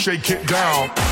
Shake it down.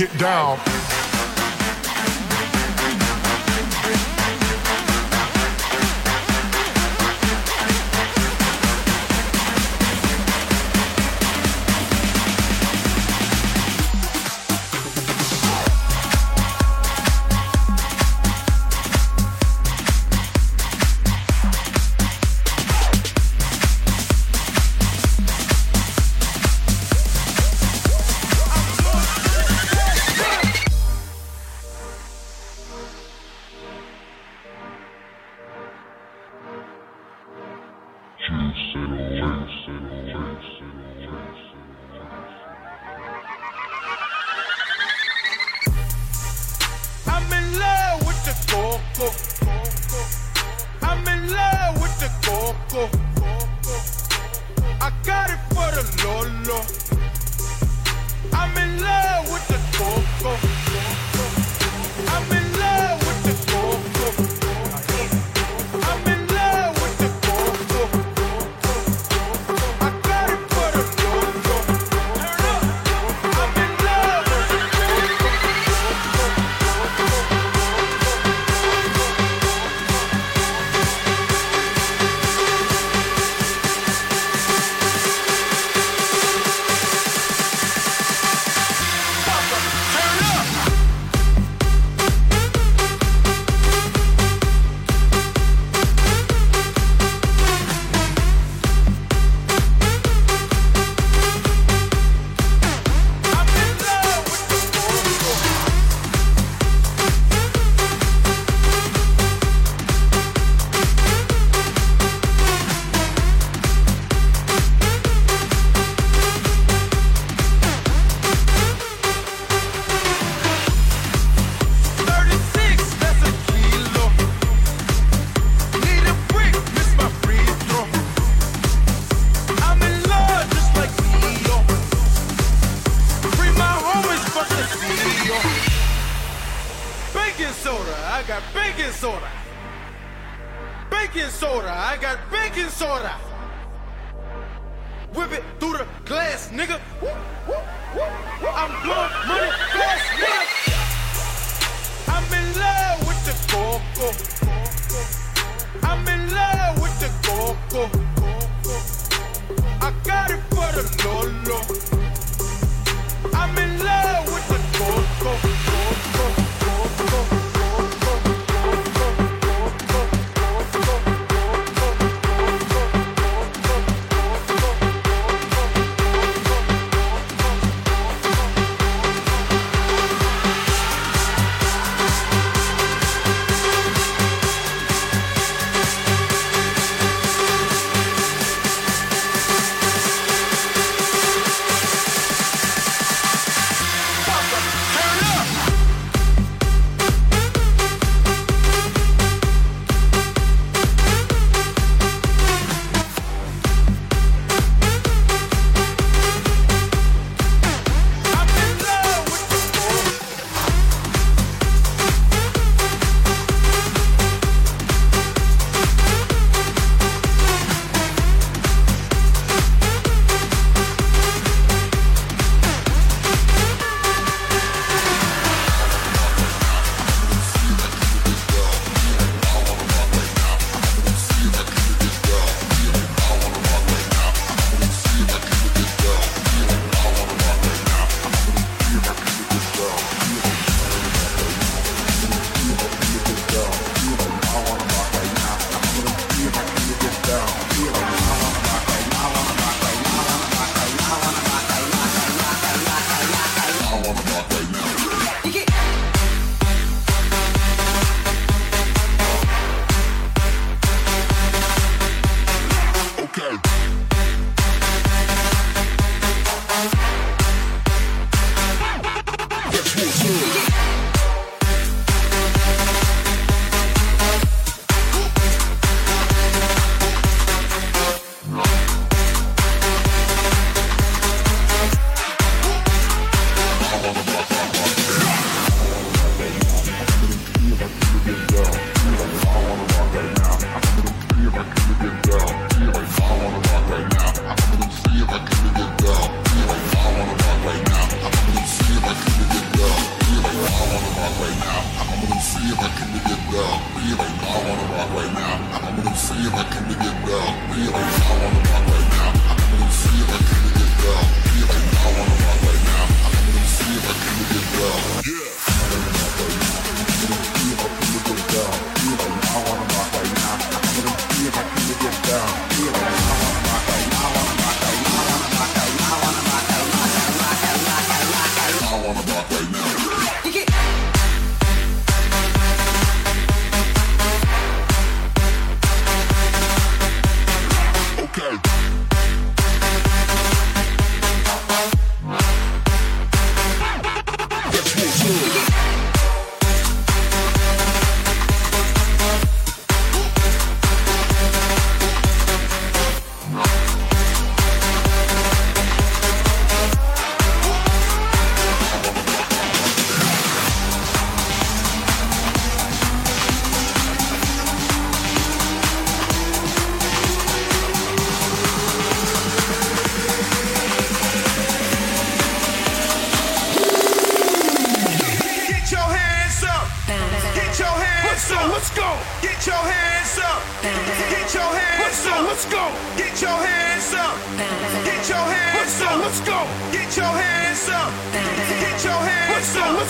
It down.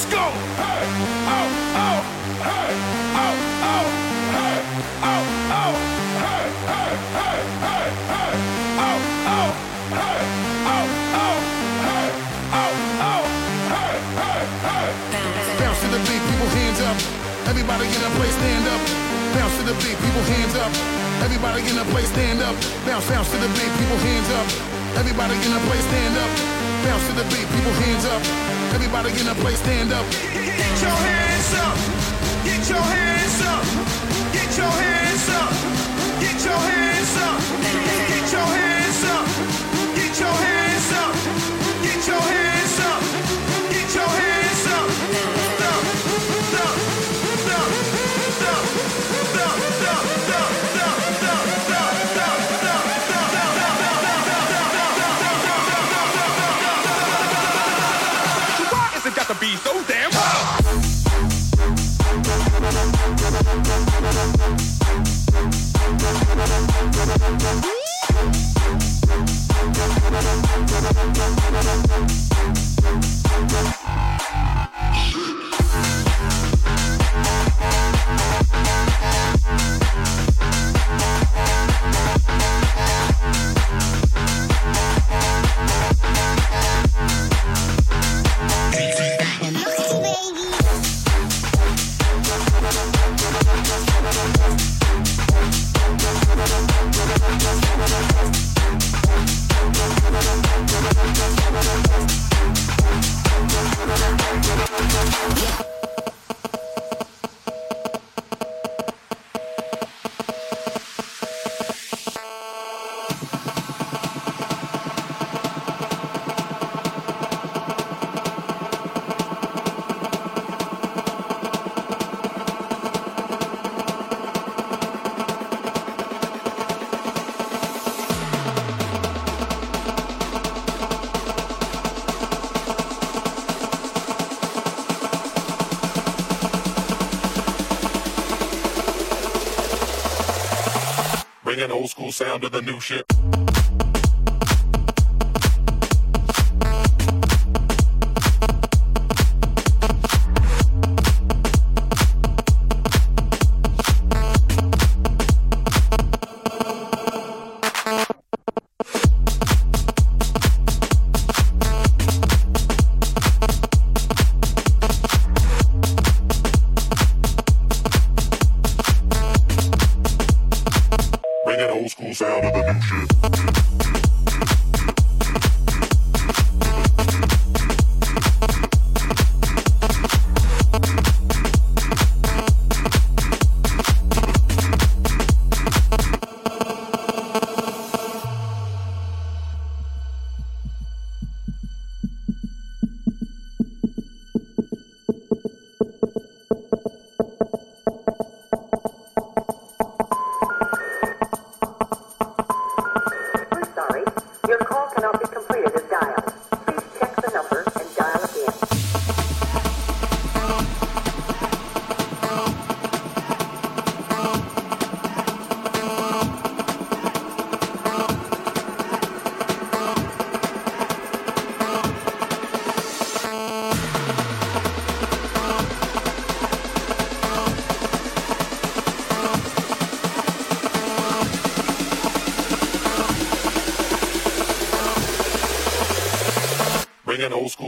Let's go. Bounce to the beat, people hands up. Everybody in a place, stand up. Bounce to the beat, people hands up. Everybody in a place, stand up. Bounce, bounce to the beat, people hands up. Everybody in a place, stand up. Bounce to the beat, people hands up. Everybody in the place, stand up. Get your hands up. Get your hands up. Get your hands up. Get your hands up. Get your hands up. Get your hands up. sound of the new ship.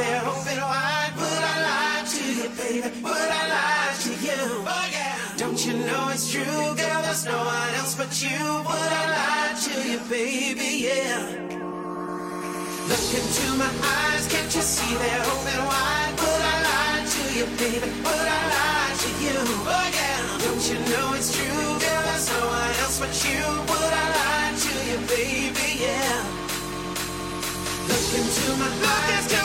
there open wide, Would I lie to you, baby. Would I lie to you. Oh, yeah. Don't you know it's true, girl? There's no one else but you. Would I lie to you, baby. Yeah. Look into my eyes, can't you see they're open wide? Would I lie to you, baby. Would I lie to you. Oh yeah. Don't you know it's true, girl? There's no one else but you. Would I lie to you, baby. Yeah. Look into my Look eyes.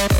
Bye.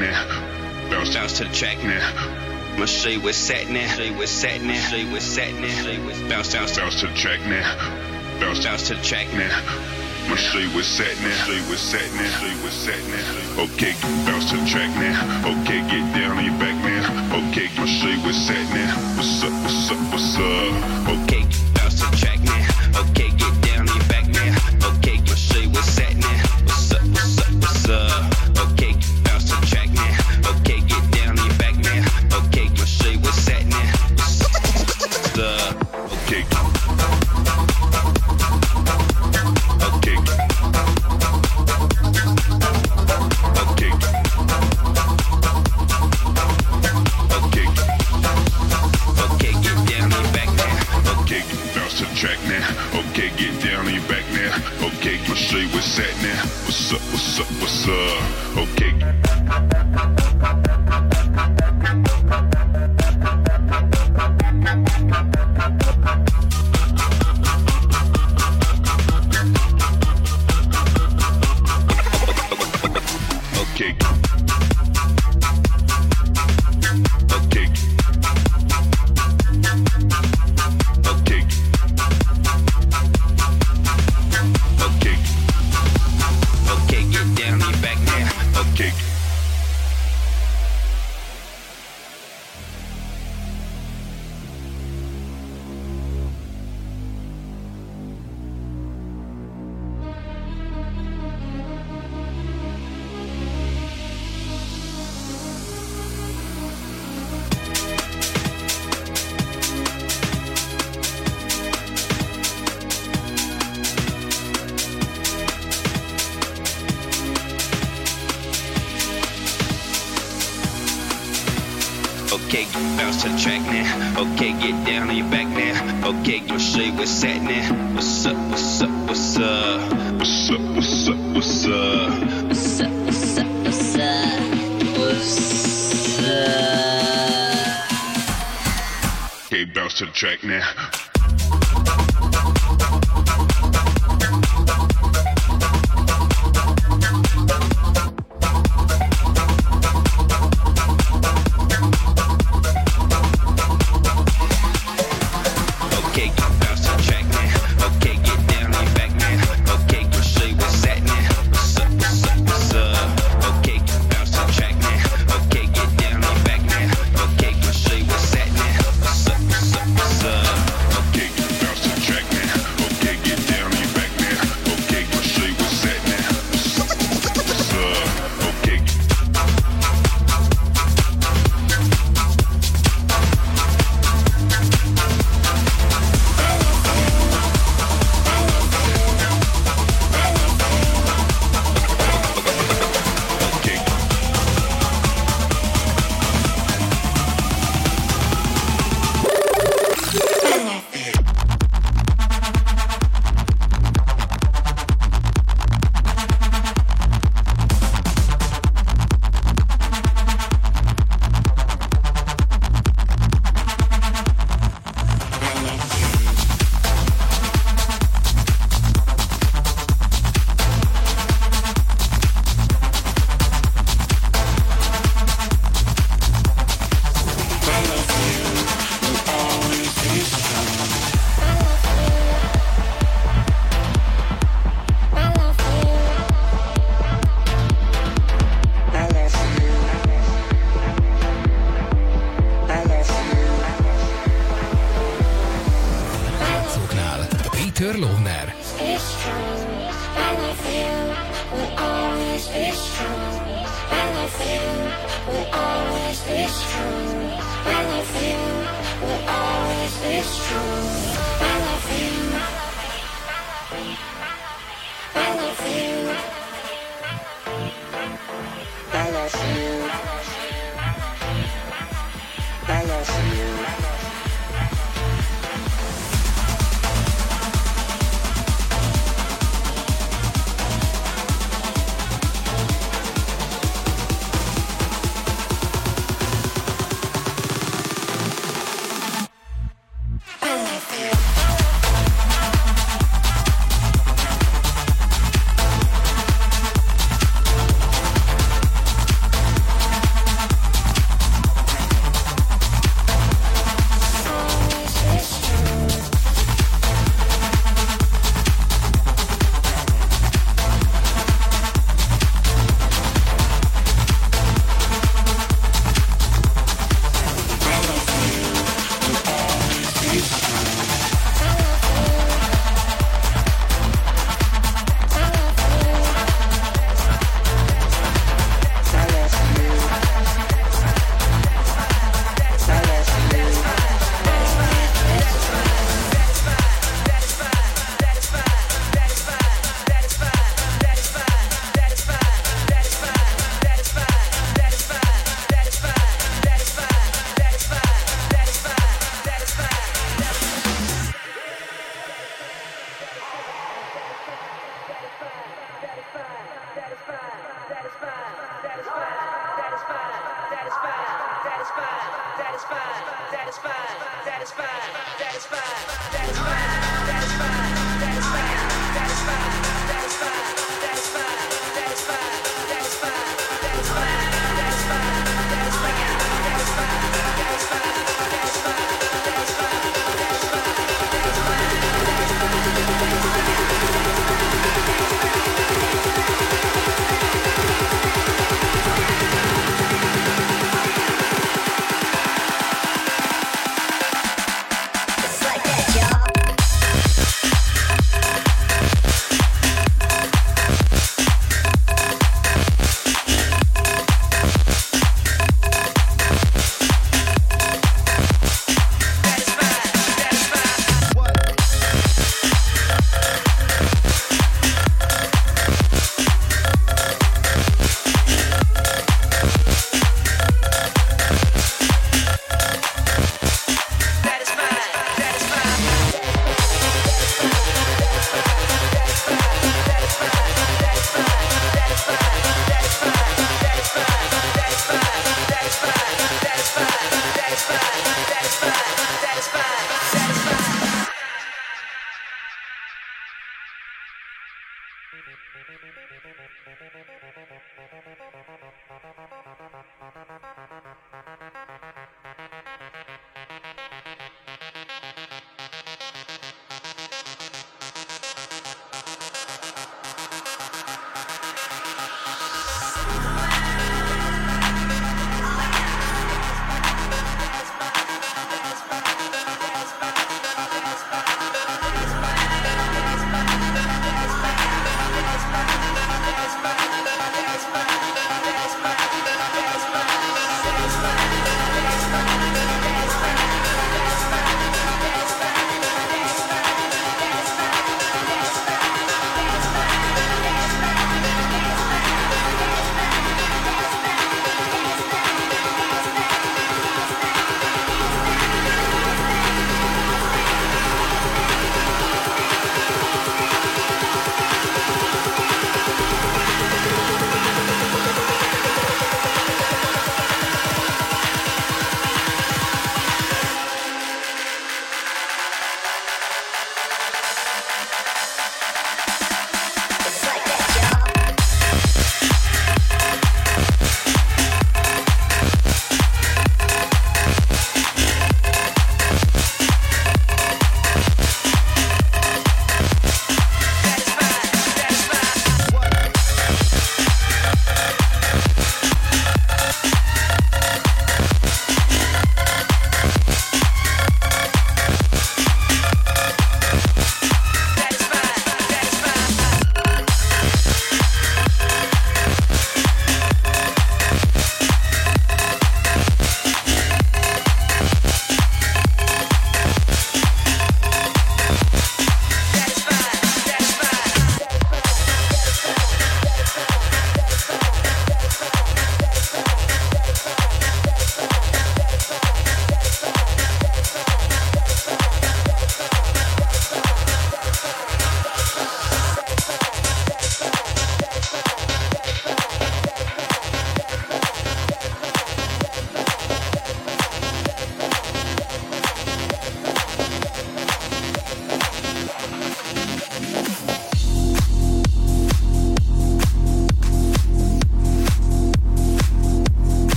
now. Bounce down to the track now. I'ma show you what's sat now. Show you what's sat now. Show you what's sat now. Bounce down, bounce to the track now. Bounce down to the track now. I'ma show you what's sat now. Show you what's sat now. Show you what's sat now. Okay, bounce to the track now. Okay, get down on your back now. Okay, I'ma show you what's sat now. What's up? What's up? What's up? Okay. Bounce to the track now. Okay, get down on your back now. Okay, your shit was set now. What's up? What's up? What's up? What's up? What's up? What's up? What's up, what's up, what's up? What's up? Okay, bounce to the track now. Satisfied, satisfied, satisfied, satisfied,